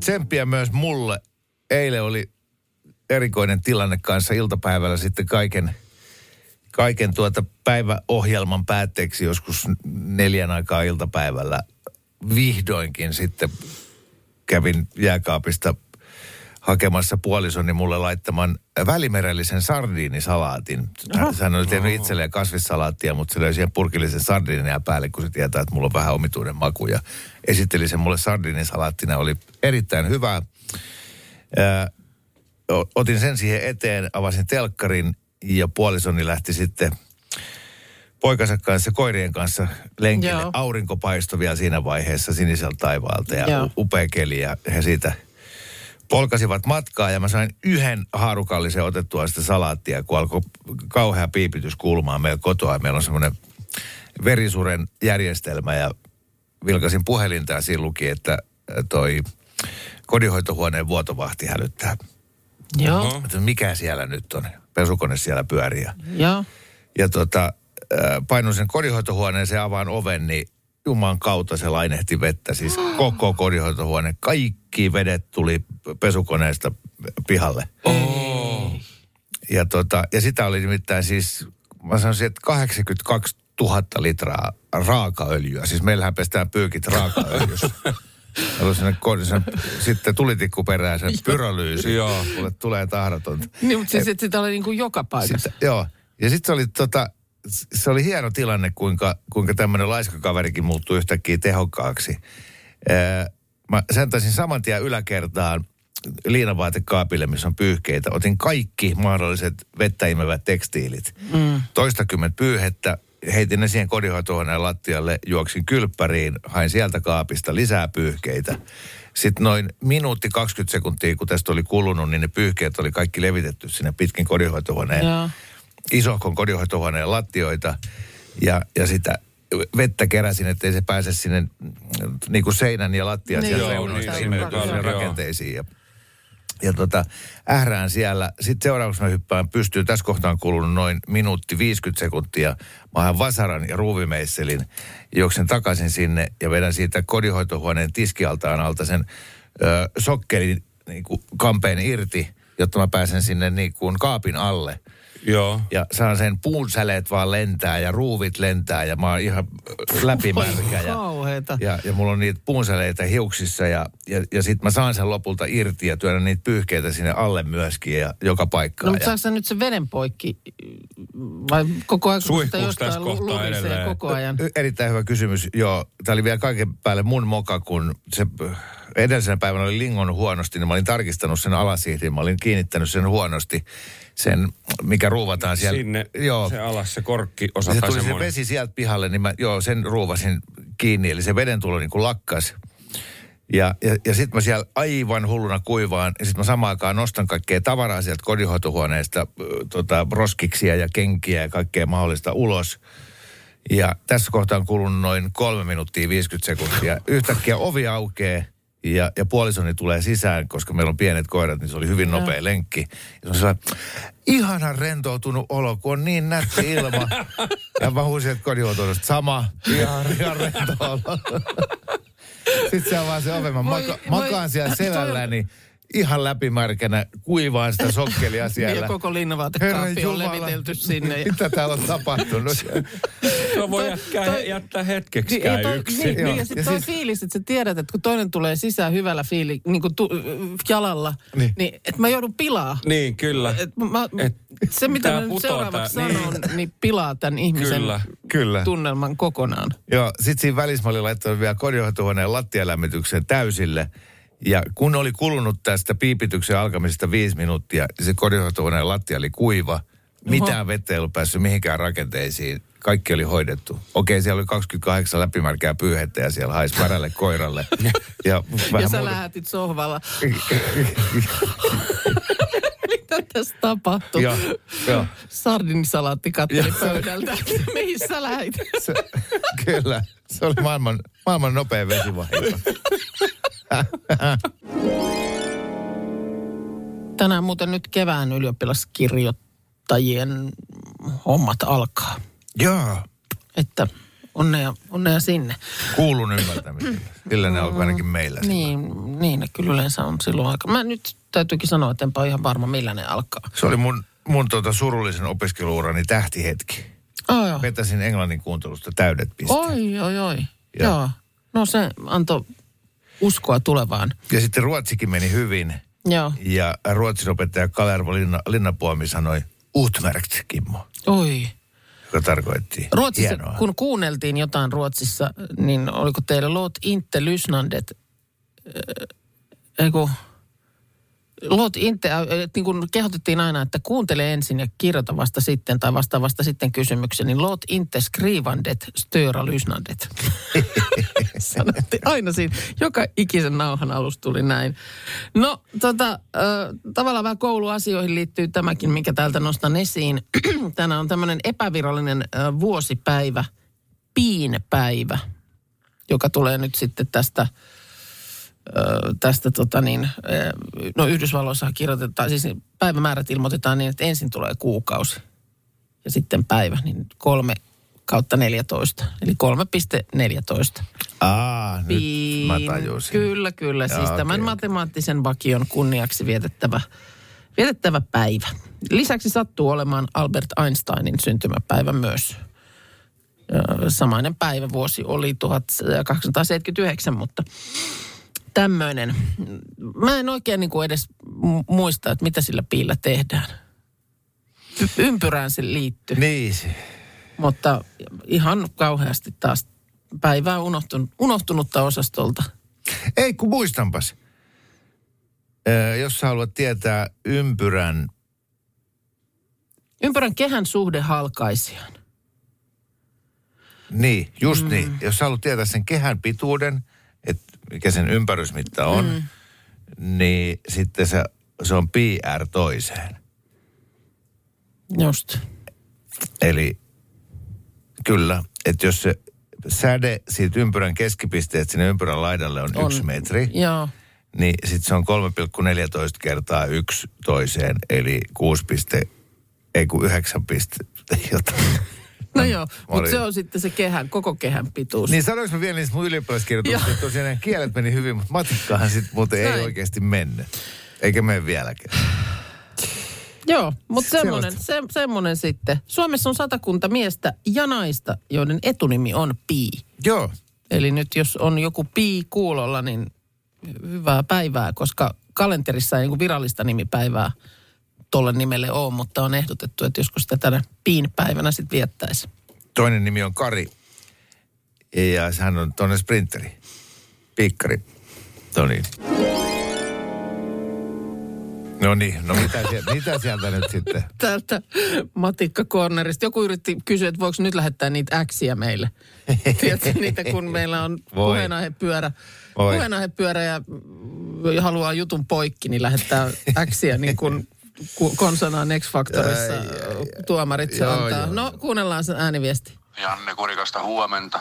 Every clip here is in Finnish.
Tsemppiä myös mulle. Eilen oli erikoinen tilanne kanssa iltapäivällä sitten kaiken, kaiken tuota päiväohjelman päätteeksi joskus neljän aikaa iltapäivällä. Vihdoinkin sitten kävin jääkaapista hakemassa puolisoni mulle laittaman välimerellisen sardiinisalaatin. Hän oli tehnyt itselleen kasvissalaattia, mutta se löysi siihen purkillisen sardiinia päälle, kun se tietää, että mulla on vähän omituinen maku. Ja esitteli sen mulle sardiinisalaattina, oli erittäin hyvää. Ää, o- otin sen siihen eteen, avasin telkkarin ja puolisoni lähti sitten poikansa kanssa, koirien kanssa lenkille. Joo. Aurinko paistoi vielä siinä vaiheessa siniseltä taivaalta ja Joo. upea keli ja he siitä polkasivat matkaa ja mä sain yhden haarukallisen otettua sitä salaattia, kun alkoi kauhea piipitys kuulumaan meillä kotoa. Meillä on semmoinen verisuren järjestelmä ja vilkasin puhelinta ja siinä luki, että toi kodinhoitohuoneen vuotovahti hälyttää. Joo, Että mikä siellä nyt on? Pesukone siellä pyörii. Ja, joo. ja tota, äh, painun sen kodinhoitohuoneeseen, avaan oven, niin Juman kautta se lainehti vettä. Siis koko kodinhoitohuone, kaikki vedet tuli pesukoneesta pihalle. Ja, tota, ja sitä oli nimittäin siis, mä sanoisin, että 82 000 litraa raakaöljyä. Siis meillähän pestään pyykit raakaöljyssä. Sen, sitten tulitikku perään sen pyrolyysi. Joo. Mulle tulee tahdotonta. Niin, mutta siis, että sitä oli niin kuin joka paikassa. Sitten, joo. Ja sitten se oli, tota, se oli hieno tilanne, kuinka, kuinka tämmöinen laiskakaverikin muuttui yhtäkkiä tehokkaaksi. Ää, mä säntäisin saman tien yläkertaan liinavaatekaapille, missä on pyyhkeitä. Otin kaikki mahdolliset vettä imevät tekstiilit. Mm. Toistakymmentä pyyhettä, heitin ne siihen kodinhoitohuoneen lattialle, juoksin kylppäriin, hain sieltä kaapista lisää pyyhkeitä. Sitten noin minuutti 20 sekuntia, kun tästä oli kulunut, niin ne pyyhkeet oli kaikki levitetty sinne pitkin kodinhoitohuoneen Joo. Isohkon kodinhoitohuoneen lattioita ja, ja sitä vettä keräsin, ettei se pääse sinne mm, niin kuin seinän ja lattian Niin, joo, reunoista niin, sinne, sinne rakenteisiin. Ja, ja tota, ährään siellä. Sitten seuraavaksi mä hyppään pystyy. Tässä kohtaa on kulunut noin minuutti 50 sekuntia. Mä haen vasaran ja ruuvimeisselin. Juoksen takaisin sinne ja vedän siitä kodinhoitohuoneen tiskialtaan alta sen ö, sokkelin niin kuin kampeen irti, jotta mä pääsen sinne niin kuin kaapin alle Joo. ja saan sen puunsäleet vaan lentää ja ruuvit lentää ja mä oon ihan läpimärkä. Ja, Kauheeta. ja, ja mulla on niitä puunsäleitä hiuksissa ja, ja, ja sit mä saan sen lopulta irti ja työnnän niitä pyyhkeitä sinne alle myöskin ja joka No, paikkaan. mutta ja, saako sä nyt se veden poikki? Vai koko ajan, jostain tässä kohtaa edelleen? koko ajan? Y- Erittäin hyvä kysymys. Joo, tämä oli vielä kaiken päälle mun moka, kun se edellisenä päivänä oli lingon huonosti, niin mä olin tarkistanut sen alasihdin. Mä olin kiinnittänyt sen huonosti, sen mikä ruuvataan siellä. Sinne Joo. se alas, se korkki osa se tuli se semmoinen. vesi sieltä pihalle, niin mä joo, sen ruuvasin kiinni. Eli se veden tulo niin kuin lakkas. Ja, ja, ja sitten mä siellä aivan hulluna kuivaan. Ja sitten mä samaan aikaan nostan kaikkea tavaraa sieltä kodinhoitohuoneesta, tota, roskiksia ja kenkiä ja kaikkea mahdollista ulos. Ja tässä kohtaa on kulunut noin kolme minuuttia 50 sekuntia. Yhtäkkiä ovi aukeaa ja, ja puolisoni tulee sisään, koska meillä on pienet koirat, niin se oli hyvin nopea lenkki. Ja se on sellainen ihanan rentoutunut olo, kun on niin nätti ilma. ja mä huusin, että kodinhoitoista sama, ihan, ihan rento olo. Sitten se avaa se oven, mä maka, voi- makaan siellä selälläni ihan läpimärkänä, kuivaan sitä sokkelia siellä. Ja koko linnavaatekaappi on levitelty sinne. Ja... Mitä täällä on tapahtunut? Se voi Toi- jättää, toi- jättää Niin, hetkeksikään ei toi, yksin. niin, niin, ja sitten toi siis- fiilis, että sä tiedät, että kun toinen tulee sisään hyvällä fiili, niin kuin tu, jalalla, Niin. niin, niin että mä joudun pilaa. Niin, kyllä. Et mä, Et se, mitä mä nyt seuraavaksi tää- sanon, niin. pilaa tämän ihmisen Kyllä. Kyllä. tunnelman kokonaan. Joo, sit siinä välissä mä olin laittanut vielä kodinhoitohuoneen lattialämmityksen täysille. Ja kun oli kulunut tästä piipityksen alkamisesta viisi minuuttia, niin se kodinhoitohuoneen lattia oli kuiva. Mitään vettä ei ollut päässyt mihinkään rakenteisiin. Kaikki oli hoidettu. Okei, siellä oli 28 läpimärkää pyyhettä ja siellä haisi värälle koiralle. ja, Ja sä lähetit sohvalla. Mitä tässä tapahtuu? Joo, joo. Sardinisalaatti katteli pöydältä. Mihin sä lähit? Se, kyllä, se oli maailman, maailman nopein vesivahinko. Tänään muuten nyt kevään ylioppilaskirjoittajien hommat alkaa. Joo, Että onnea, onnea sinne. kuulun ymmärtämisellä. Sillä ne alkoi ainakin meillä. Niin, niin ne kyllä yleensä on silloin aika. Mä nyt täytyykin sanoa, että enpä ole ihan varma, millä ne alkaa. Se oli mun, mun tota surullisen opiskeluurani tähtihetki. Oh, joo. Vetäsin englannin kuuntelusta täydet pisteet. Oi, oi, oi. Ja- Joo. No se antoi uskoa tulevaan. Ja sitten ruotsikin meni hyvin. Joo. Ja ruotsin opettaja Kalervo Linna, Linnapuomi sanoi Utmärkt, Kimmo, Oi. joka tarkoitti Ruotsissa, hienoa. kun kuunneltiin jotain Ruotsissa, niin oliko teillä Lot inte lysnandet, äh, kun, Lot inte, äh, niin kun kehotettiin aina, että kuuntele ensin ja kirjoita vasta sitten, tai vastaa vasta sitten kysymykseen, niin Lot inte skrivandet störa lysnandet. Sanottiin aina siinä, joka ikisen nauhan alusta tuli näin. No, tota, äh, tavallaan vähän kouluasioihin liittyy tämäkin, minkä täältä nostan esiin. Tänään on tämmöinen epävirallinen äh, vuosipäivä, piinpäivä, joka tulee nyt sitten tästä tästä tota niin, no Yhdysvalloissa kirjoitetaan, siis päivämäärät ilmoitetaan niin, että ensin tulee kuukausi ja sitten päivä, niin kolme kautta 14, eli 3,14. Aa, nyt mä tajusin. Kyllä, kyllä. Siis tämän okei. matemaattisen vakion kunniaksi vietettävä, vietettävä päivä. Lisäksi sattuu olemaan Albert Einsteinin syntymäpäivä myös. Samainen päivävuosi oli 1879, mutta tämmöinen. Mä en oikein niin kuin edes mu- muista, että mitä sillä piillä tehdään. Y- Ympyrään se liittyy. Niin, Mutta ihan kauheasti taas päivää unohtunut, unohtunutta osastolta. Ei, kun muistanpas. Ö, jos sä haluat tietää ympyrän, Ympyrän kehän suhde halkaisijaan. niin, just mm. niin. Jos sä haluat tietää sen kehän pituuden, mikä sen ympärysmitta on, mm. niin sitten se, se on pi r toiseen. Just. Eli kyllä, että jos se säde siitä ympyrän keskipisteet sinne ympyrän laidalle on, on. yksi metri, Joo. niin sitten se on 3,14 kertaa yksi toiseen, eli 6, ei kun 9 pistettä jotain. No joo, mutta se on sitten se kehän, koko kehän pituus. Niin sanoinko mä vielä niistä mun ylioppilaskirjoituksista, että tosiaan kielet meni hyvin, mutta matikkaahan sitten muuten ei Näin. oikeasti mennyt. Eikä mene vieläkään. Joo, mutta semmoinen, se, semmoinen sitten. Suomessa on satakunta miestä ja naista, joiden etunimi on Pi. Joo, Eli nyt jos on joku Pi kuulolla, niin hyvää päivää, koska kalenterissa ei niin virallista nimipäivää tolle nimelle ole, mutta on ehdotettu, että joskus sitä tänä Piin päivänä sitten viettäisi. toinen nimi on Kari. Ja hän on tuonne sprinteri. Pikkari. No niin. No niin, no mitä, sieltä, mitä sieltä nyt sitten? Täältä Matikka Cornerista. Joku yritti kysyä, että voiko nyt lähettää niitä äksiä meille. Tiedätkö niitä, kun meillä on Voi. puheenaihepyörä, Voi. puheenaihepyörä ja haluaa jutun poikki, niin lähettää äksiä niin kuin ku- konsanaan X-Factorissa tuomarit se antaa. joo, no, kuunnellaan se ääniviesti. Janne Kurikasta huomenta.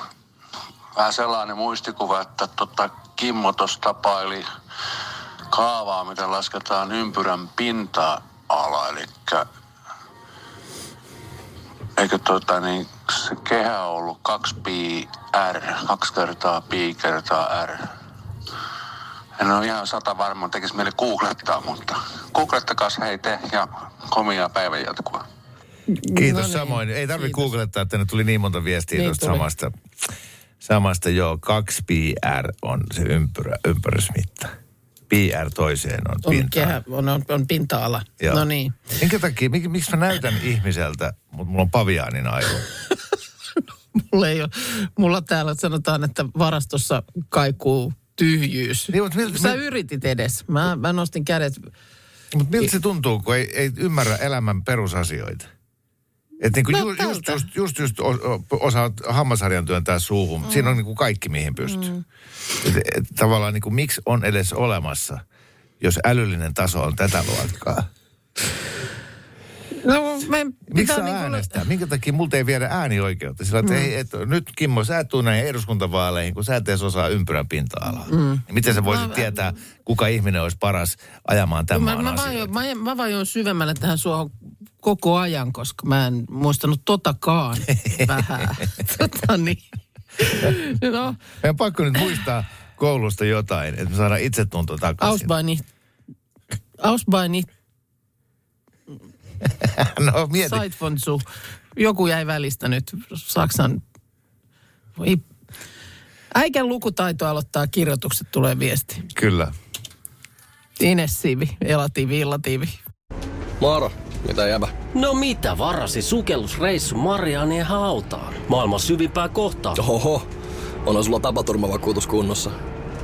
Vähän sellainen muistikuva, että tota Kimmo tuossa tapaili kaavaa, miten lasketaan ympyrän pinta-ala. Eli eikö tota niin, se kehä on ollut 2 pi r, kaksi kertaa pi kertaa r. En ole ihan sata varma, tekisi mieli googlettaa, mutta googlettakas hei te ja komia päivän jatkua. Kiitos No niin, samoin. Ei tarvitse kiitos. googlettaa, että ne tuli niin monta viestiä Niin tuosta samasta. Samasta joo, 2 PR on se ympyrä, ympärysmitta. PR toiseen on On, pinta. kehä, on, on, on pinta-ala. Joo. No niin. Minkä takia, mik, miksi mä näytän ihmiseltä, mutta mulla on paviaanin aivo? Mulla, ei ole, mulla täällä sanotaan, että varastossa kaikuu tyhjyys. Niin, mutta miltä- Sä mil- yritit edes. Mä, mä nostin kädet. Mutta miltä se tuntuu, kun ei, ei ymmärrä elämän perusasioita? Että niin kuin No, ju, just, just, just, just osaat hammasharjan työntää suuhun. Mm. Siinä on niin kuin kaikki, mihin pystyy. Mm. Et, et, tavallaan niin kuin, miksi on edes olemassa, jos älyllinen taso on tätä luokkaa? No, me Miksi saa niinku- äänestää? Minkä takia multa ei viedä äänioikeutta? Sillä että mm. ei, et, nyt Kimmo, sä et tuu näihin eduskuntavaaleihin, kun sä et edes osaa ympyrän pinta-alaa. Mm. Miten sä voisit Mä- tietää, kuka ihminen olisi paras ajamaan tämän Mä, mä, vajoin, mä, mä vajoin syvemmälle tähän suohon koko ajan, koska mä en muistanut totakaan vähän. tota niin. No, Meidän pakko nyt muistaa koulusta jotain, että me saadaan itsetunto takaisin. Ausbeini. Ausbeini No mieti. Saitfonsu. Joku jäi välistä nyt. Saksan... Voi... Äikän lukutaito aloittaa kirjoitukset, tulee viesti. Kyllä. Inessiivi, elatiivi, illatiivi. Moro, mitä jäbä? No mitä varasi sukellusreissu Marianien hautaan? Maailman syvimpää kohtaa. Oho, on sulla tapaturmavakuutus kunnossa.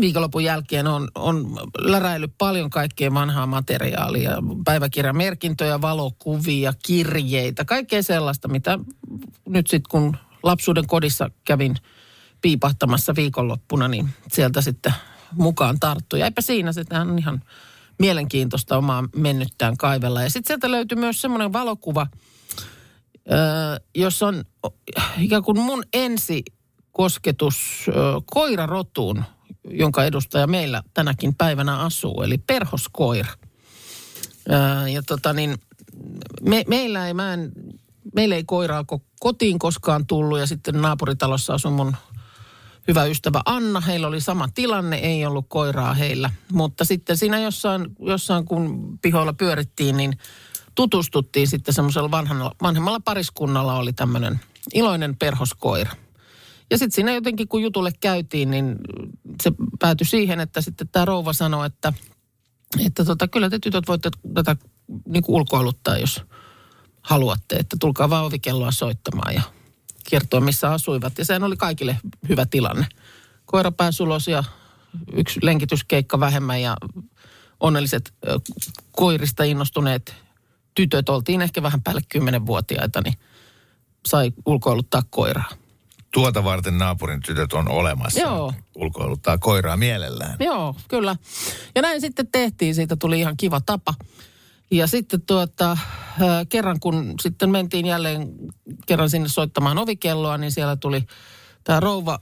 viikonlopun jälkeen on, on läräillyt paljon kaikkea vanhaa materiaalia. Päiväkirjamerkintöjä, valokuvia, kirjeitä, kaikkea sellaista, mitä nyt sitten kun lapsuuden kodissa kävin piipahtamassa viikonloppuna, niin sieltä sitten mukaan tarttui. Ja eipä siinä, tämähän on ihan mielenkiintoista omaa mennyttään kaivella. Ja sitten sieltä löytyi myös semmoinen valokuva, jossa on ikään kuin mun ensi kosketus koirarotuun, jonka edustaja meillä tänäkin päivänä asuu, eli perhoskoira. Ö, ja tota niin, me, meillä ei, mä en, meillä ei koiraa ko- kotiin koskaan tullut ja sitten naapuritalossa asui mun hyvä ystävä Anna. Heillä oli sama tilanne, ei ollut koiraa heillä. Mutta sitten siinä jossain, jossain kun pihoilla pyörittiin, niin tutustuttiin sitten semmoisella vanhemmalla pariskunnalla oli tämmöinen iloinen perhoskoira. Ja sitten siinä jotenkin, kun jutulle käytiin, niin se päätyi siihen, että sitten tämä rouva sanoi, että, että tota, kyllä te tytöt voitte tätä niin kuin ulkoiluttaa, jos haluatte. Että tulkaa vaan ovikelloa soittamaan ja kertoa, missä asuivat. Ja sehän oli kaikille hyvä tilanne. Koira pääsi ulos ja yksi lenkityskeikka vähemmän ja onnelliset koirista innostuneet tytöt, oltiin ehkä vähän päälle kymmenenvuotiaita, niin sai ulkoiluttaa koiraa. Tuota varten naapurin tytöt on olemassa. Joo. Ulkoiluttaa koiraa mielellään. Joo, kyllä. Ja näin sitten tehtiin, siitä tuli ihan kiva tapa. Ja sitten tuota, kerran kun sitten mentiin jälleen kerran sinne soittamaan ovikelloa, niin siellä tuli tämä rouva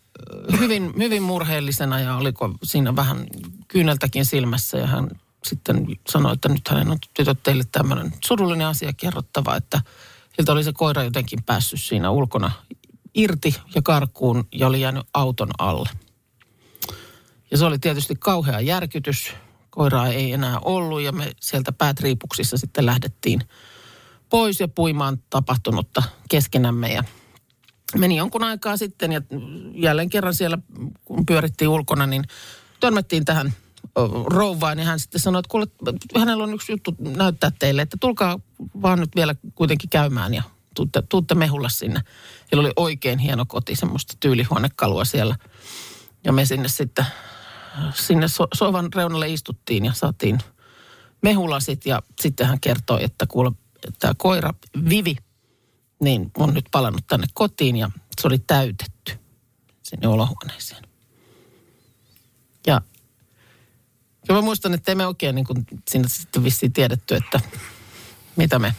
hyvin, hyvin murheellisena ja oliko siinä vähän kyyneltäkin silmässä. Ja hän sitten sanoi, että nyt hänen on tytöt teille tämmöinen surullinen asia kerrottava, että siltä oli se koira jotenkin päässyt siinä ulkona irti ja karkuun ja oli jäänyt auton alle. Ja se oli tietysti kauhea järkytys. Koiraa ei enää ollut ja me sieltä päätriipuksissa sitten lähdettiin pois ja puimaan tapahtunutta keskenämme. Ja meni jonkun aikaa sitten ja jälleen kerran siellä, kun pyörittiin ulkona, niin törmättiin tähän rouvaan ja hän sitten sanoi, että kuule, hänellä on yksi juttu näyttää teille, että tulkaa vaan nyt vielä kuitenkin käymään ja tuutte, tuutte mehulla sinne. Heillä oli oikein hieno koti, semmoista tyylihuonekalua siellä. Ja me sinne sitten, sinne so, soivan reunalle istuttiin ja saatiin mehulasit ja sitten hän kertoi, että kuule, tämä koira Vivi, niin on nyt palannut tänne kotiin ja se oli täytetty sinne olohuoneeseen. Ja ja mä muistan, että ei me oikein niin kuin siinä sitten vissiin tiedetty, että mitä me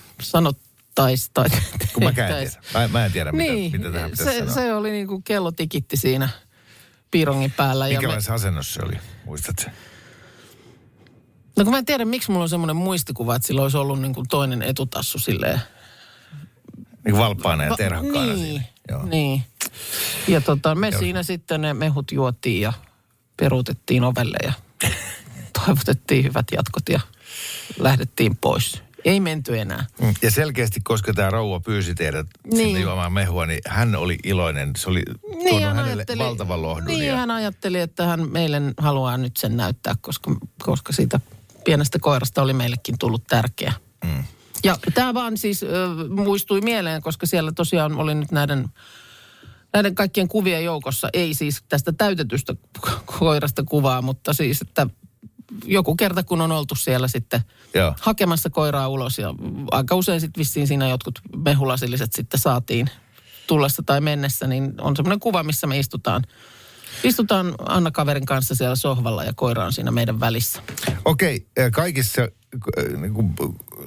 sanottaisiin tai Kun mä tiedä. Mä, mä en tiedä, mitä, Niin, mitä tähän pitäisi se, sanoa. se oli niin kuin kello tikitti siinä piirongin päällä. Ja me, asennossa se oli, muistat sen? no kun mä en tiedä, miksi mulla on semmoinen muistikuva, että sillä olisi ollut niin kuin toinen etutassu silleen. Niin kuin valppaana ja Va- terhakkaana niin, siinä. Joo. niin. Ja tota, me siinä sitten ne mehut juotiin ja peruutettiin ovelle ja toivotettiin hyvät jatkot ja lähdettiin pois. Ei menty enää. Mm. Ja selkeästi, koska tämä rouva pyysi teidät niin. sinne Niin. juomaan mehua, niin hän oli iloinen. Se oli tuonut hänelle valtavan lohdun. Niin, ja, hän ajatteli, että hän meille haluaa nyt sen näyttää, koska, koska siitä pienestä koirasta oli meillekin tullut tärkeä. Mm. Ja tämä vaan siis ö, muistui mieleen, koska siellä tosiaan oli nyt näiden, näiden kaikkien kuvien joukossa, ei siis tästä täytetystä koirasta kuvaa, mutta siis, että joku kerta kun on oltu siellä sitten Joo. hakemassa koiraa ulos ja aika usein sitten vissiin siinä jotkut mehulasilliset sitten saatiin tullessa tai mennessä, niin on semmoinen kuva, missä me istutaan. Istutaan Anna-kaverin kanssa siellä sohvalla ja koira on siinä meidän välissä. Okei, ja kaikissa äh, niin kuin,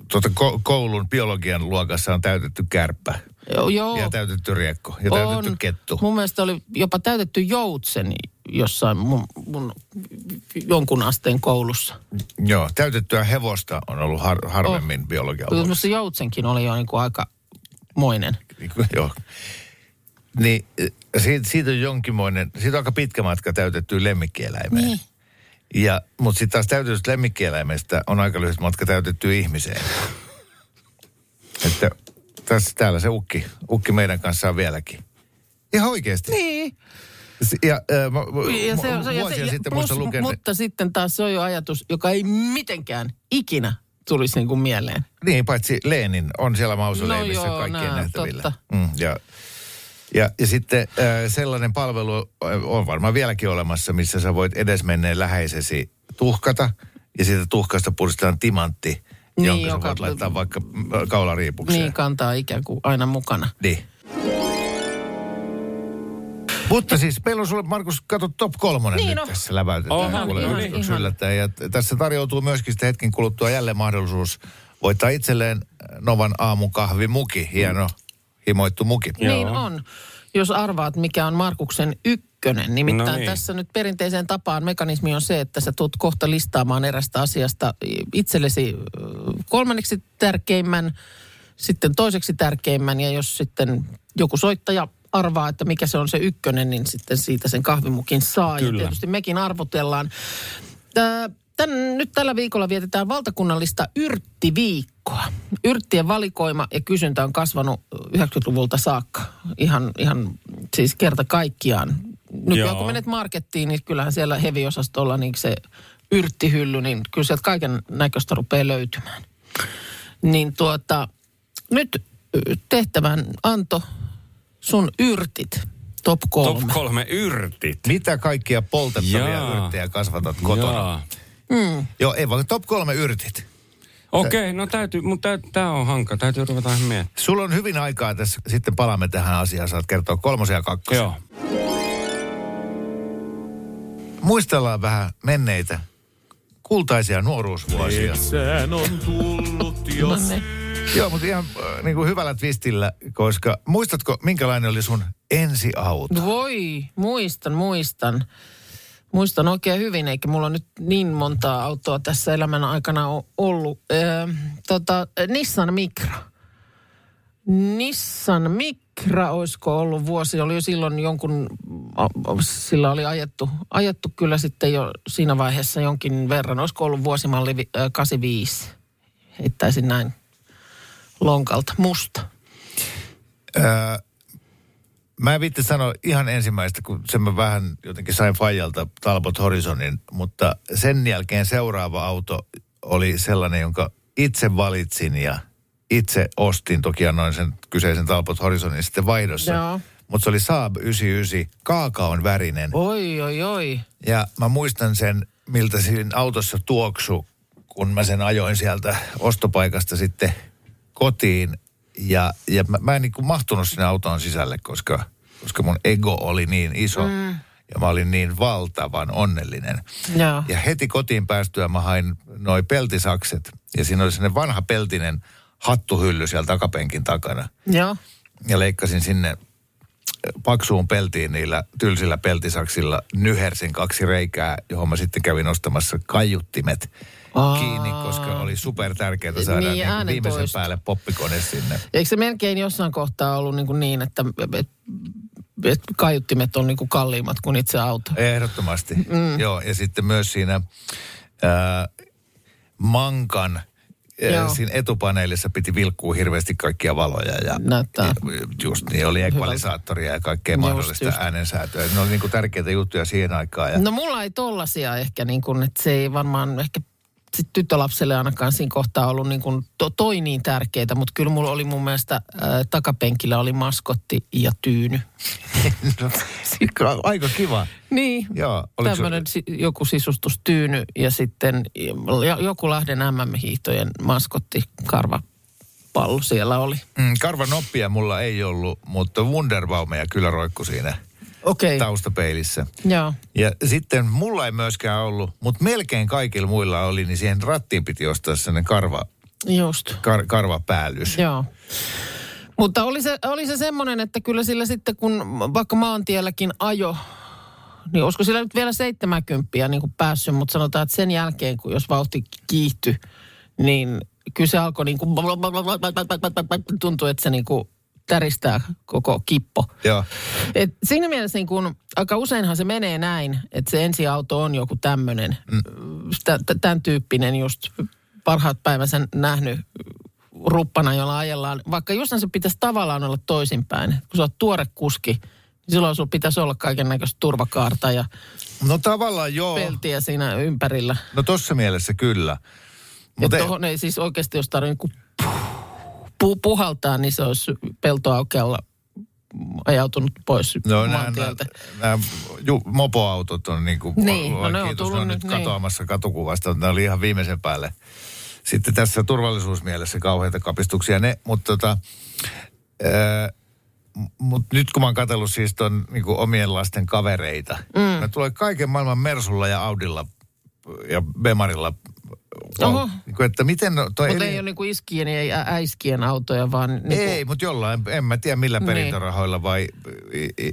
tuota, ko- koulun biologian luokassa on täytetty kärppä. Joo, joo. Ja täytetty riekko. Ja täytetty kettu. Mun mielestä oli jopa täytetty joutsen jossain mun, mun jonkun asteen koulussa. Joo, täytettyä hevosta on ollut har- harvemmin oh. biologian luokassa. Mutta se joutsenkin oli jo niin kuin aika moinen. Niin kuin, Joo. Niin siitä, siitä on jonkinmoinen, siitä on aika pitkä matka täytettyä lemmikkieläimeen. Niin. Ja, mutta sitten taas täytetystä lemmikkieläimestä on aika lyhyt matka täytettyä ihmiseen. Että tässä, täällä se ukki, ukki meidän kanssa on vieläkin. Ihan oikeasti. Niin. Ja, äh, mä, Ja se, mu- se, ja sitten plus, lukenut. Mutta sitten taas se on jo ajatus, joka ei mitenkään ikinä tulisi niin kuin mieleen. Niin, paitsi Leenin on siellä mausoleimissa No joo, kaikkien nää, nähtävillä. totta. Mm, ja, ja, ja sitten äh, sellainen palvelu on varmaan vieläkin olemassa, missä sä voit edesmenneen läheisesi tuhkata. Ja siitä tuhkasta pudistetaan timantti, Niin, jonka sä joka- voit laittaa vaikka kaulariipukseen. Niin kantaa ikään kuin aina mukana. Niin. Mutta siis meillä on sulle, Markus, kato top kolmonen Niin nyt on. tässä läväytetään. Oho, kuule ihan, ihan. Ja tässä tarjoutuu myöskin sitten hetken kuluttua jälleen mahdollisuus voittaa itselleen Novan aamukahvi muki. Hieno himoittu muki. Joo. Niin on. Jos arvaat, mikä on Markuksen ykkönen. Nimittäin No niin. tässä nyt perinteiseen tapaan mekanismi on se, että sä tulet kohta listaamaan erästä asiasta itsellesi ö, kolmanneksi tärkeimmän, sitten toiseksi tärkeimmän ja jos sitten joku soittaja arvaa, että mikä se on se ykkönen, niin sitten siitä sen kahvimukin saa. Ja Kyllä. tietysti mekin arvotellaan. Tää, tän, nyt tällä viikolla vietetään valtakunnallista yrttiviikkoa. Yrttien valikoima ja kysyntä on kasvanut 90-luvulta saakka. Ihan, ihan siis kerta kaikkiaan. Nyt Joo. kun menet markettiin, niin kyllähän siellä heviosastolla niin se yrttihylly, niin kyllä sieltä kaiken näköistä rupeaa löytymään. Niin tuota, nyt tehtävän Anto sun yrtit top kolme. Top kolme yrtit. Mitä kaikkia poltettavia Jaa. yrttejä kasvatat kotona? Jaa. Joo, ei vaan top kolme yrtit. Okei, no täytyy, mutta tämä on hanka. Täytyy ruveta ihan miettimään. Sulla on hyvin aikaa tässä, sitten palaamme tähän asiaan. Saat kertoa kolmosen ja kakkosen. Joo. Muistellaan vähän menneitä kultaisia nuoruusvuosia. Sään on tullut No jos niin. Joo, mutta ihan äh, niin kuin hyvällä twistillä, koska muistatko, minkälainen oli sun ensiauto? Voi, muistan, muistan. Muistan oikein hyvin, eikä mulla nyt niin montaa autoa tässä elämän aikana ollut. Öö, tota, Nissan Micra. Nissan Micra, olisiko ollut vuosi, oli jo silloin jonkun, sillä oli ajettu, ajettu kyllä sitten jo siinä vaiheessa jonkin verran. Olisiko ollut vuosimalli vi- ö, 85, heittäisin näin lonkalta, musta. Öö, mä en viitti sanoa ihan ensimmäistä, kun sen mä vähän jotenkin sain Fajalta Talbot Horizonin, mutta sen jälkeen seuraava auto oli sellainen, jonka itse valitsin ja itse ostin. Toki annoin sen kyseisen Talbot Horizonin sitten vaihdossa. Joo. Mutta se oli Saab 99, kaakaon värinen. Oi, oi, oi. Ja mä muistan sen, miltä siinä autossa tuoksu, kun mä sen ajoin sieltä ostopaikasta sitten kotiin. Ja, ja mä, mä en niin kuin mahtunut sinne auton sisälle, koska, koska mun ego oli niin iso. Mm. Ja mä olin niin valtavan onnellinen. Joo. Ja heti kotiin päästyä mä hain noi peltisakset. Ja siinä oli sellainen vanha peltinen hattuhylly siellä takapenkin takana. Joo. Ja leikkasin sinne paksuun peltiin niillä tylsillä peltisaksilla nyhersin kaksi reikää, johon mä sitten kävin ostamassa kaiuttimet Aa. kiinni, koska oli super tärkeää saada Niin, niin, viimeisen toisto. päälle poppikone sinne. Eikö se melkein jossain kohtaa ollut niin, kuin niin että et, et kaiuttimet on niin kuin kalliimmat kuin itse auto? Ehdottomasti. Mm. Joo, ja sitten myös siinä ää, mankan Joo. Siinä etupaneelissa piti vilkkuu hirveästi kaikkia valoja ja Näyttää. ja just niin, oli ekvalisaattoria ja kaikkea Just, mahdollista just. äänensäätöä. Ne oli niin kuin tärkeitä juttuja siihen aikaan. Ja No mulla ei tollasia ehkä niin kuin, että se ei varmaan ehkä sit tyttölapselle ainakaan siinä kohtaa ollut niin kuin to, toi niin tärkeitä, mutta kyllä mulla oli mun mielestä ää, takapenkillä oli maskotti ja tyyny. Aika kiva. Niin, Joo, se- tämmöinen si- joku sisustustyyny ja sitten ja- joku Lahden MM-hiihtojen maskotti karvapallo siellä oli. Mm, karvanoppia mulla ei ollut, mutta Wunderbaumeja kyllä roikku siinä Okei, taustapeilissä. joo. Ja sitten mulla ei myöskään ollut, mutta melkein kaikilla muilla oli, niin siihen rattiin piti ostaa sellainen karva, Just. kar, karvapäällys. Joo. Mutta oli se, oli se semmoinen, että kyllä sillä sitten kun vaikka maantielläkin ajo, niin olisiko sillä nyt vielä 70 niin kuin päässyt, mutta sanotaan, että sen jälkeen, kun jos vauhti kiihtyi, niin kyllä se alkoi niin kuin, tuntuu, että se niin kuin täristää koko kippo. Joo. Et siinä mielessä niin kun, aika useinhan se menee näin, että se ensiauto on joku tämmöinen, mm. tämän tyyppinen just parhaat päivänsä nähnyt ruppana, jolla ajellaan. Vaikka jossain se pitäisi tavallaan olla toisinpäin. Kun sä oot tuore kuski, niin silloin sulla pitäisi olla kaiken näköistä turvakaarta ja No tavallaan joo. peltiä siinä ympärillä. No tossa mielessä kyllä. Mutta tuohon ei siis oikeasti, jos tarvitsee niin pu, puhaltaa, niin se olisi peltoaukealla ajautunut pois no, nämä, maantieltä. nämä ju, mopoautot on niin kuin, Niin, no ne on kiitos, ne on nyt, niin. katoamassa katukuvasta. Ne oli ihan viimeisen päälle. Sitten tässä turvallisuusmielessä kauheita kapistuksia ne, mutta tota, ää, mut nyt kun mä oon katsellut siis ton niin kuin omien lasten kavereita, mm. ne tulee kaiken maailman Mersulla ja Audilla ja Bemarilla. Oho. Niin kuin, että miten no, toi Mutta eli- ei ole niinku iskien ja äiskien autoja, vaan niinku, Ei, mutta jollain, en mä tiedä millä Niin. perintörahoilla vai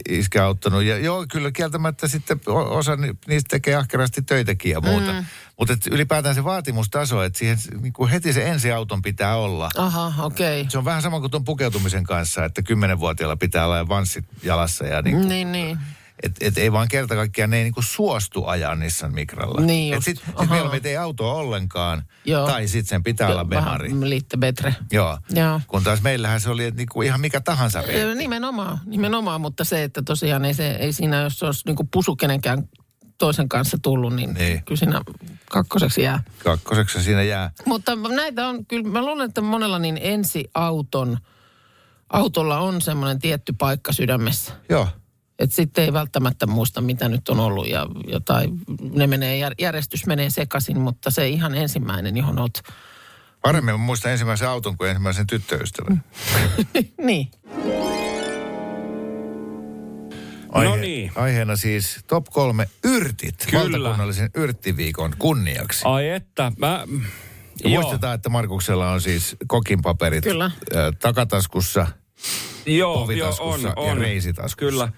iskä auttanut. Ja joo, kyllä kieltämättä sitten osa ni- niistä tekee ahkerasti töitäkin ja muuta. Mm. Mutta ylipäätään se vaatimustaso, että siihen niin kuin heti se ensiauton pitää olla. Aha, okei. Okay. Se on vähän sama kuin tuon pukeutumisen kanssa, että kymmenenvuotiaalla pitää olla vanssit jalassa. Ja niin kuin, Niin, niin. Et, et ei vaan kerta kaikkiaan, ne ei niin kuin suostu ajaa Nissan Mikralla. Niin et just. sit, sit Aha. mieluummin ei autoa ollenkaan, Joo. tai sitten sen pitää olla Bemari. Vähän liitte betre. Joo. Joo. Kun taas meillähän se oli että niinku ihan mikä tahansa reitti. Nimenomaan, nimenomaan, mutta se, että tosiaan ei, se, ei siinä, jos se olisi niin pusu kenenkään toisen kanssa tullut, niin, Niin. niin. kyllä siinä kakkoseksi jää. Kakkoseksi siinä jää. Mutta näitä on, kyllä mä luulen, että monella niin ensiauton, autolla on semmoinen tietty paikka sydämessä. Joo. Että sitten ei välttämättä muista, mitä nyt on ollut ja jotain, ne menee, jär- järjestys menee sekaisin, mutta se ihan ensimmäinen, johon olet, Paremmin mä muistan ensimmäisen auton kuin ensimmäisen tyttöystävän. niin. No niin. Aiheena siis top kolme yrtit. Kyllä. Valtakunnallisen yrttiviikon kunniaksi. Ai että, mä... Ja Joo. muistetaan, että Markuksella on siis kokinpaperit Kyllä. takataskussa, Joo, joo, povitaskussa on, ja on. reisitaskussa. Kyllä.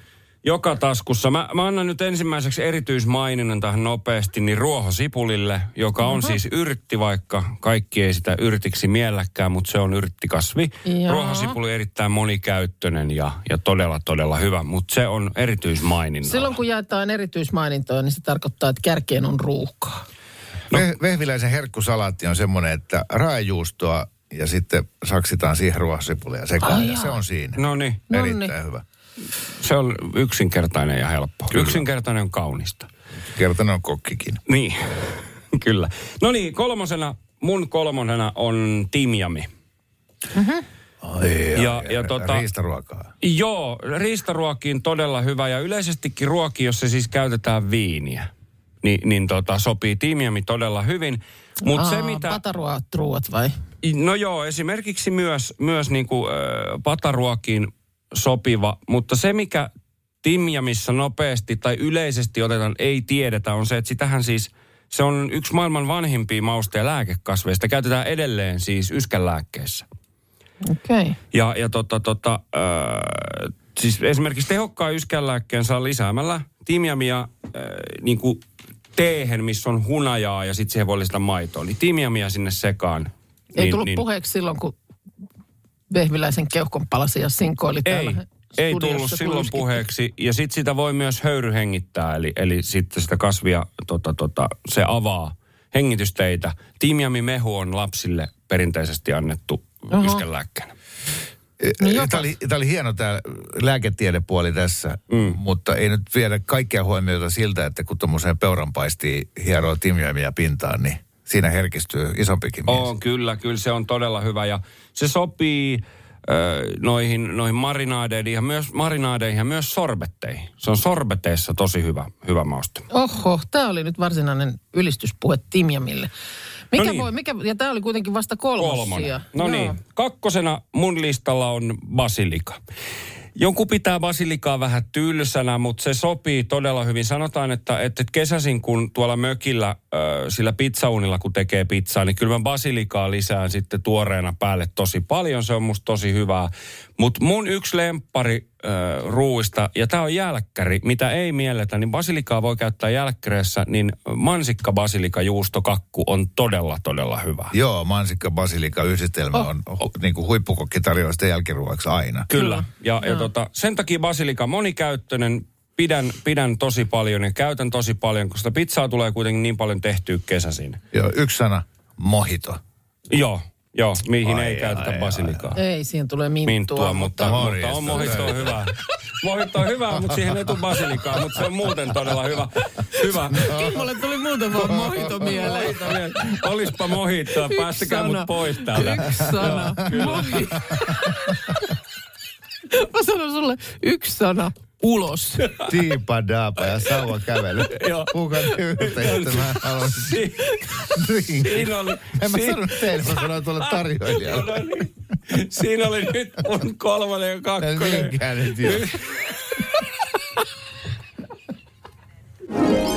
Joka taskussa. Mä, mä annan nyt ensimmäiseksi erityismaininnan tähän nopeasti, niin ruohosipulille, joka on siis yrtti, vaikka kaikki ei sitä yrtiksi mielläkään, mutta se on yrttikasvi. Joo. Ruohosipuli erittäin monikäyttöinen ja, ja todella, todella hyvä, mutta se on erityismaininnalla. Silloin kun jaetaan erityismainintoja, niin se tarkoittaa, että kärkeen on ruuhkaa. No. Vehviläisen herkkusalaatti on semmoinen, että raajuustoa ja sitten saksitaan siihen ruohosipulia sekaan. Ai ja jaa. se on siinä. No niin, No Erittäin niin. hyvä. Se on yksinkertainen ja helppo. Kyllä. Yksinkertainen on kaunista. Kertanen on kokkikin. Niin, kyllä. No niin, kolmosena, mun kolmosena on timjami. Ai, Ja- ja tota- Riistaruokaa. Joo, riistaruokiin todella hyvä ja yleisestikin ruoki, jos se siis käytetään viiniä, niin, niin tota, sopii tiimiami todella hyvin. Se Aa, mitä... Pataruot ruuat vai? No joo, esimerkiksi myös, myös niinku, äh, pataruokiin sopiva, mutta se mikä timjamissa nopeasti tai yleisesti otetaan ei tiedetä, on se, että sitähän siis, se on yksi maailman vanhimpia mauste- ja lääkekasveista. Käytetään edelleen siis yskänlääkkeessä. Okei. Okay. Ja, ja tota, tota, äh, siis esimerkiksi tehokkaan yskänlääkkeen saa lisäämällä timjamia äh, niin kuin teehen, missä on hunajaa ja sitten siihen voi lisätä maitoa. Niin timjamia sinne sekaan. Ei niin, tullut niin, puheeksi silloin, kun Vehviläisen keuhkon palasi ja sinkoili täällä Ei, ei tullut silloin puheeksi. Ja sitten sitä voi myös höyryhengittää, eli, eli sitten sitä kasvia, tota, tota, se avaa hengitysteitä. Timjamimehu on lapsille perinteisesti annettu Oho. yskänlääkkeenä. No jopa- tämä, oli, tämä oli hieno tämä lääketiedepuoli tässä, mm. mutta ei nyt viedä kaikkia huomiota siltä, että kun tuommoiseen peuranpaistiin hieroo timjoimia pintaan, niin siinä herkistyy isompikin mies. On, kyllä, kyllä se on todella hyvä ja se sopii noihin, noihin marinaadeihin ja myös marinaadeihin ja myös sorbetteihin. Se on sorbeteissa tosi hyvä, hyvä mauste. Oho, tämä oli nyt varsinainen ylistyspuhe Timjamille. Mikä No niin. voi, mikä, ja tämä oli kuitenkin vasta kolmas Kolmonen. No Joo. niin, kakkosena mun listalla on basilika. Jonkun pitää basilikaa vähän tylsänä, mutta se sopii todella hyvin. Sanotaan, että, että kesäisin kun tuolla mökillä, sillä pizzaunilla kun tekee pizzaa, niin kyllä mä basilikaa lisään sitten tuoreena päälle tosi paljon. Se on musta tosi hyvää. Mutta mun yksi lemppari ruuista, ja tämä on jälkkäri, mitä ei mielletä, niin basilikaa voi käyttää jälkkäreessä, niin mansikka basilika juustokakku on todella, todella hyvä. Joo, mansikka basilika yhdistelmä oh. on hu, niin kuin huippukokki tarjoaa sitä jälkiruoaksi aina. Kyllä. Ja, ja tota, sen takia basilika monikäyttöinen, pidän, pidän tosi paljon ja käytän tosi paljon, koska pizzaa tulee kuitenkin niin paljon tehtyä kesäisin. Joo, yksi sana, mohito. Joo, joo, mihin Ai, ei ai, käytetä ai, basilikaa. Ei, siihen tulee minttua. Minttua, mutta, mutta, on mohitto on hyvä. Mohitto on hyvä, mutta siihen ei tule basilikaa, mutta se on muuten todella hyvä. Hyvä. Kimmolle tuli muuten vaan mohito mieleen. Olispa mohittoa, päästäkää sana. mut pois täältä. Yksi sana. Mohito. Mä sanon sulle yksi sana. Ulos. Tiipa daapa ja sauva kävely. Joo. Kuka tyyltä, että mä haluan Si- drinkin. Siinä oli... En mä si- sanonut teille, mä sanoin tuolle tarjoilijalle. No niin. Siinä oli nyt mun kolmonen ja En kakkonen. minkään nyt jo.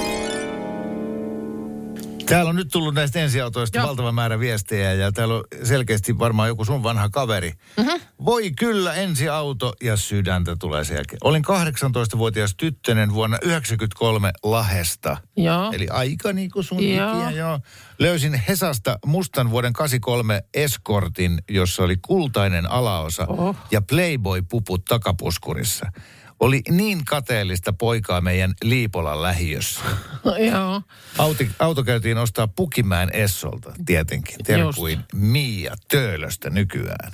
Täällä on nyt tullut näistä ensiautoista Joo. valtava määrä viestejä ja täällä on selkeästi varmaan joku sun vanha kaveri. Mm-hmm. Voi kyllä ensiauto ja sydäntä tulee sen jälkeen. Olin 18-vuotias tyttönen vuonna 93 Lahesta. Joo. Eli aika niin kuin sun Joo. ikiä, joo. Löysin Hesasta mustan vuoden 83 Escortin, jossa oli kultainen alaosa Oho. ja Playboy-puput takapuskurissa. Oli niin kateellista poikaa meidän Liipolan lähiössä. Joo. Auto, auto käytiin ostaa Pukimäen Essolta, tietenkin. Tiedän Just. kuin Mia Töölöstä nykyään.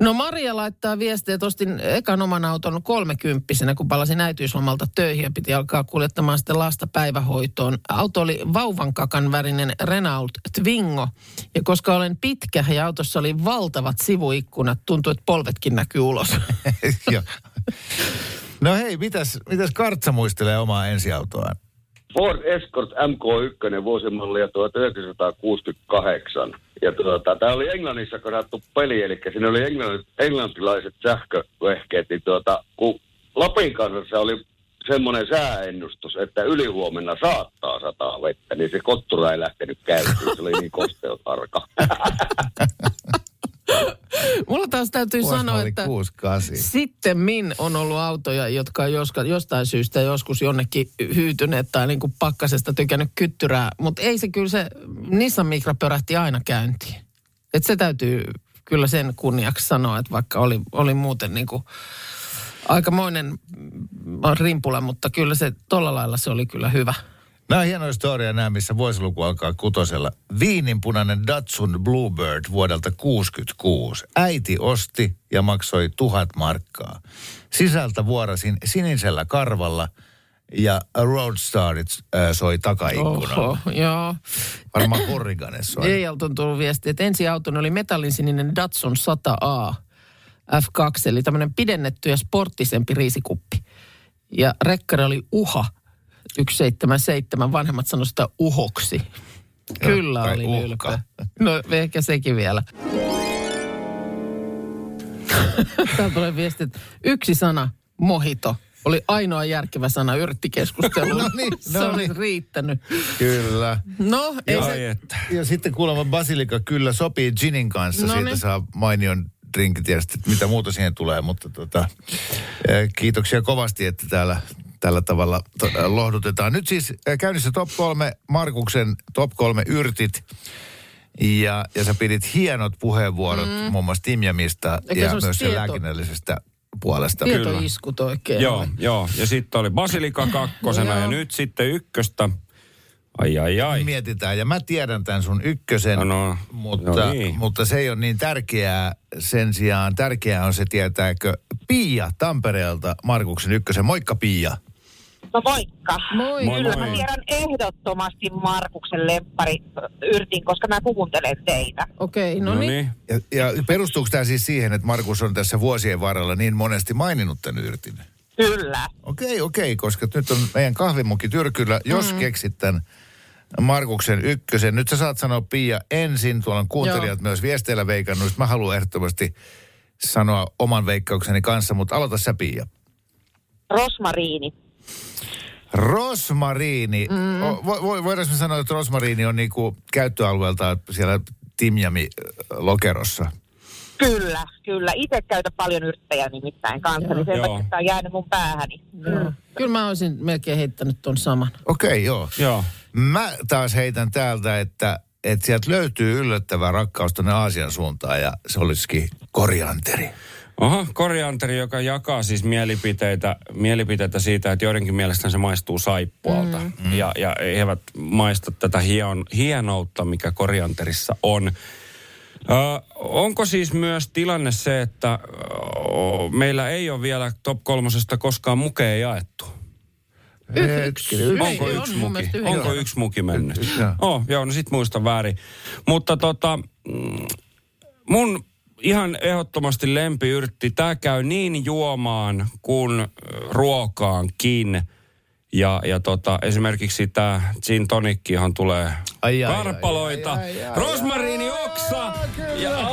No Maria laittaa viestiä, että ostin ekan oman auton kolmekymppisenä, kun palasin äitiyslomalta töihin ja piti alkaa kuljettamaan sitten lasta päivähoitoon. Auto oli vauvan kakan värinen Renault Twingo. Ja koska olen pitkä ja autossa oli valtavat sivuikkunat, tuntui, että polvetkin näkyy ulos. Joo. no hei, mitäs, mitäs Kartsa muistelee omaa ensiautoaan? Ford Escort MK1 vuosimallia 1968. Ja tuota, tämä oli Englannissa katsottu peli, eli siinä oli englann, englantilaiset sähkövehkeet. Niin tuota, kun Lapin kanssa oli semmoinen sääennustus, että ylihuomenna saattaa sataa vettä, niin se kottura ei lähtenyt käyntiin. Se oli niin kosteutarka. Mulla taas täytyy sanoa, Vuosimalli että 68. sitten min on ollut autoja, jotka on joska, jostain syystä joskus jonnekin hyytyneet tai niin kuin pakkasesta tykännyt kyttyrää. Mutta ei se kyllä se, Nissan Micra pörähti aina käyntiin. Et se täytyy kyllä sen kunniaksi sanoa, että vaikka oli, oli muuten niin kuin aikamoinen rimpula, mutta kyllä se tolla lailla se oli kyllä hyvä. Nämä on hienoja storia nämä, missä vuosiluku alkaa kutosella. Viininpunainen Datsun Bluebird vuodelta 66. Äiti osti ja maksoi tuhat markkaa. Sisältä vuorasin sinisellä karvalla ja Roadstarit äh, soi takaikkunalla. Oho, joo. Varmaan Horriganes soi. Eijalta on tullut viesti, että ensi auton oli metallinsininen Datsun 100A F2, eli tämmöinen pidennetty ja sporttisempi riisikuppi. Ja rekkari oli UHA 177, vanhemmat sanoivat sitä uhoksi. Kyllä tai oli uhka. ylpeä. No ehkä sekin vielä. Täällä tulee viesti, että yksi sana, mohito. oli ainoa järkevä sana yrttikeskusteluun. No niin, se no olisi niin. riittänyt. Kyllä. No, ei Ja, se... että. ja sitten kuulemma basilika kyllä sopii ginin kanssa. No Siitä niin. saa mainion drinkit ja sitten mitä muuta siihen tulee. Mutta tota, eh, kiitoksia kovasti, että täällä tällä tavalla to, lohdutetaan. Nyt siis eh, käynnissä top kolme, Markuksen top kolme yrtit. Ja, ja sä pidit hienot puheenvuorot mm. muun muassa Timjamista Eikä ja se myös sen tieto- lääkinnällisestä puolesta. Tietoiskut oikein. Joo, joo. Ja sitten oli Basilika kakkosena ja nyt sitten ykköstä. Ai ai ai. Mietitään, ja mä tiedän tämän sun ykkösen, No, no. mutta, No niin. mutta se ei ole niin tärkeää. Sen sijaan tärkeää on se, tietääkö Pia Tampereelta Markuksen ykkösen. Moikka Pia. No moikka. Moi. Moi, Kyllä moi. mä tiedän ehdottomasti Markuksen lemppari yrtin, koska mä kuuntelen teitä. Okei, okay, no, No niin. niin. Ja, ja perustuuko tämä siis siihen, että Markus on tässä vuosien varrella niin monesti maininnut tämän yrtin? Kyllä. Okei, okei, koska nyt on meidän kahvimuki tyrkyllä. Jos mm. keksit tämän Markuksen ykkösen, nyt sä saat sanoa Pia ensin. Tuolla on kuuntelijat Joo. myös viesteillä veikannut. Mä haluan ehdottomasti sanoa oman veikkaukseni kanssa, mutta aloita sä Pia. Rosmariini. Rosmariini. Mm. O, vo, vo, voidaanko sanoa, että rosmariini on niinku käyttöalueelta siellä Timjami-lokerossa? Kyllä, kyllä. Itse käytän paljon yrttejä nimittäin kanssa, niin sen takia tämä on jäänyt mun päähäni. Joo. Kyllä mä olisin melkein heittänyt ton saman. Okei, okay, joo. Joo. Mä taas heitän täältä, että, että sieltä löytyy yllättävä rakkaus tuonne Aasian suuntaan ja se olisikin korianteri. Oho, korianteri, joka jakaa siis mielipiteitä, mielipiteitä siitä, että joidenkin mielestä se maistuu saippualta. Mm. Ja, ja eivät maista tätä hion, hienoutta, mikä korianterissa on. Ö, onko siis myös tilanne se, että ö, meillä ei ole vielä top kolmosesta koskaan mukea jaettu? Yksi. Onko Ei, yksi on muki? Onko yksi muki mennyt? Joo. Oh, joo, no sit muistan väärin. Mutta tota, mm, mun ihan ehdottomasti lempiyrtti, tää käy niin juomaan kuin ruokaankin. Ja, ja tota, esimerkiksi tämä gin tonikkihan tulee Ai, ai, karpaloita. ai, ai, ai, ai, Rosmariinioksa! Ja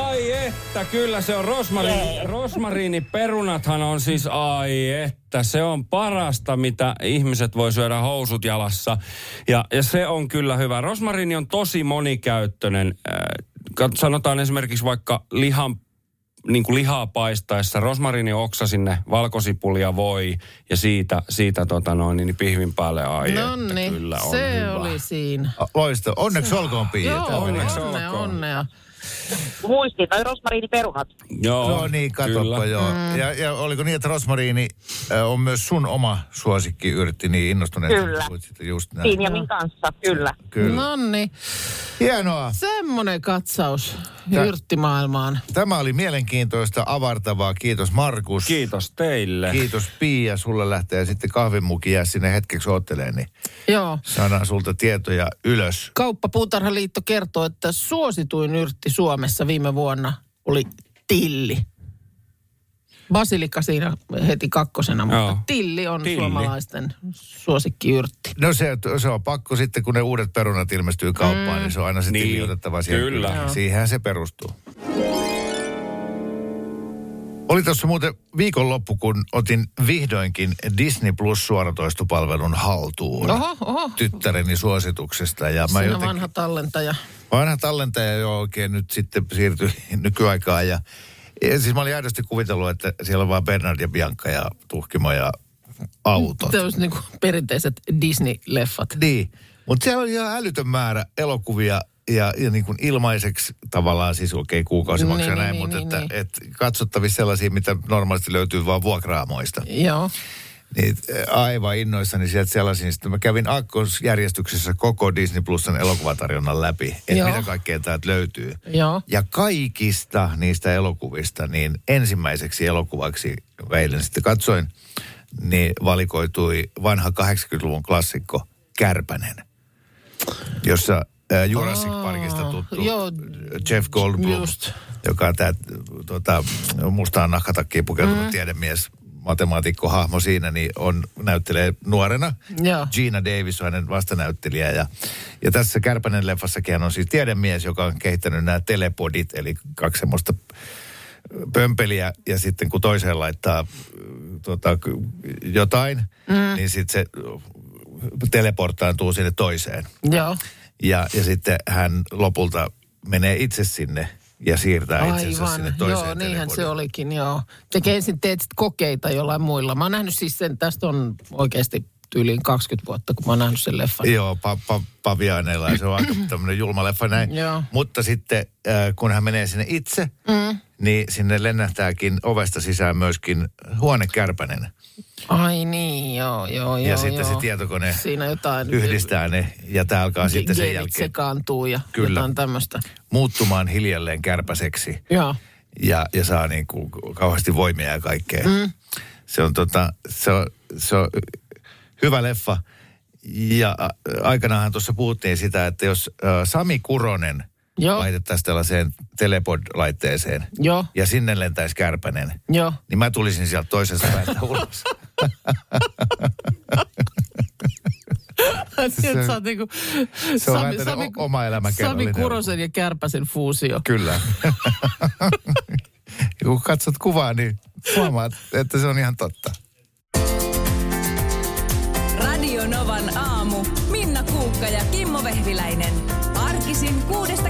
että, kyllä se on rosmariini. Rosmariiniperunathan on siis, ai että, se on parasta, mitä ihmiset voi syödä housut jalassa. Ja, ja se on kyllä hyvä. Rosmariini on tosi monikäyttöinen. Äh, sanotaan esimerkiksi vaikka lihan niin kuin lihaa paistaessa, rosmariinioksa sinne, valkosipulia voi ja siitä, siitä tota noin, niin pihvin päälle ai, No että kyllä on se hyvä. oli siinä. Loista. Onneksi olkoon oli- onneksi onnea, olkoon. onnea. Muistin, toi rosmariiniperunat. Joo, No niin, katsoppa kyllä. joo. Mm. Ja, ja oliko niin, että rosmariini äh, on myös sun oma suosikkiyrtti niin innostuneesti? Kyllä. Siitä Just näin. Pinjamin kanssa, kyllä. Kyllä. No niin, Hienoa. semmonen katsaus Tä- yrttimaailmaan. Tämä oli mielenkiintoista, avartavaa. Kiitos Markus. Kiitos teille. Kiitos Pia. Sulle lähtee sitten kahvimuki jää sinne hetkeksi ootteleen, niin Joo. saadaan sulta tietoja ylös. Kauppapuutarhaliitto kertoo, että suosituin yrtti Suomessa viime vuonna oli tilli. Basilika siinä heti kakkosena, mutta Joo. tilli on Tilli. suomalaisten suosikkiyrtti. No se, se on pakko sitten, kun ne uudet perunat ilmestyy kauppaan, mm. niin se on aina se Niin, tili otettava siihen. kyllä. Joo. Siihenhän se perustuu. Oli tuossa muuten viikonloppu, kun otin vihdoinkin Disney Plus suoratoistopalvelun haltuun. Oho, oho. Tyttäreni suosituksesta. Ja mä jotenkin, vanha tallentaja. vanha tallentaja jo oikein nyt sitten siirtyi nykyaikaan. Ja, ja siis mä olin aidosti kuvitellut, että siellä on vaan Bernard ja Bianca ja Tuhkimo ja autot. Se olisi niin perinteiset Disney-leffat. Niin, mutta siellä oli ihan älytön määrä elokuvia ja, ja niin kuin ilmaiseksi tavallaan siis okei okay, kuukausimaksuja Niin, näin, niin, mutta niin, että, niin. et katsottavissa sellaisia, mitä normaalisti löytyy vaan vuokraamoista. Joo. Niin aivan innoissani sieltä sellaisia. Sitten mä kävin akkosjärjestyksessä koko Disney Plusan elokuvatarjonnan läpi, että mitä kaikkea täältä löytyy. Joo. Ja kaikista niistä elokuvista, niin ensimmäiseksi elokuvaksi, eilen sitten katsoin, niin valikoitui vanha 80-luvun klassikko Kärpänen, jossa Jurassic Aa, Parkista tuttu joo, Jeff Goldblum, just. joka on tämä tota, mustaan nahkatakkiin pukeutunut Mm. tiedemies, matemaatikkohahmo siinä, niin on, näyttelee nuorena. Joo. Gina Davis on hänen vastanäyttelijä. Ja, ja tässä Kärpänen leffassakin on siis tiedemies, joka on kehittänyt nämä telepodit, eli kaksi semmoista pömpeliä, ja sitten kun toiseen laittaa k- jotain, mm. niin sitten se teleporttaantuu sinne toiseen. Joo. Ja, ja sitten hän lopulta menee itse sinne ja siirtää itsensä sinne toiseen joo, niinhän se olikin, joo. Tekee ensin teet sit kokeita jollain muilla. Mä oon nähnyt siis sen, tästä on oikeasti tyyliin 20 vuotta, kun mä oon nähnyt sen leffan. Joo, pa, pa, paviaaneilla ja se on aika tämmöinen julma leffa näin. Joo. Mutta sitten äh, kun hän menee sinne itse, Mm. niin sinne lennähtääkin ovesta sisään myöskin huonekärpänen. Ai niin, joo, joo, joo. ja sitten joo. se tietokone Siinä jotain... yhdistää ne ja tämä alkaa sitten sen jälkeen sekaantuu ja Kyllä. jotain tämmöistä. muuttumaan hiljalleen kärpäseksi. Joo. ja, ja saa niin kuin kauheasti voimia ja kaikkea. Mm. Se on tota, se on, se on hyvä leffa. Ja ä, aikanaanhan tuossa puhuttiin sitä, että jos Sami Kuronen Joo. laitettaisiin tällaiseen telepod-laitteeseen Joo, ja sinne lentäisi kärpänen, joo. niin mä tulisin sieltä toisesta päästä ulos. Sieltä sä oot niinku se on tämmönen o- oma elämä Sami. Kurosen ja Kärpäsen fuusio. Kyllä. kun katsot kuvaa, niin huomaat, että se on ihan totta. Radio Novan aamu. Minna Kuukka ja Kimmo Vehviläinen. Arkisin kuudesta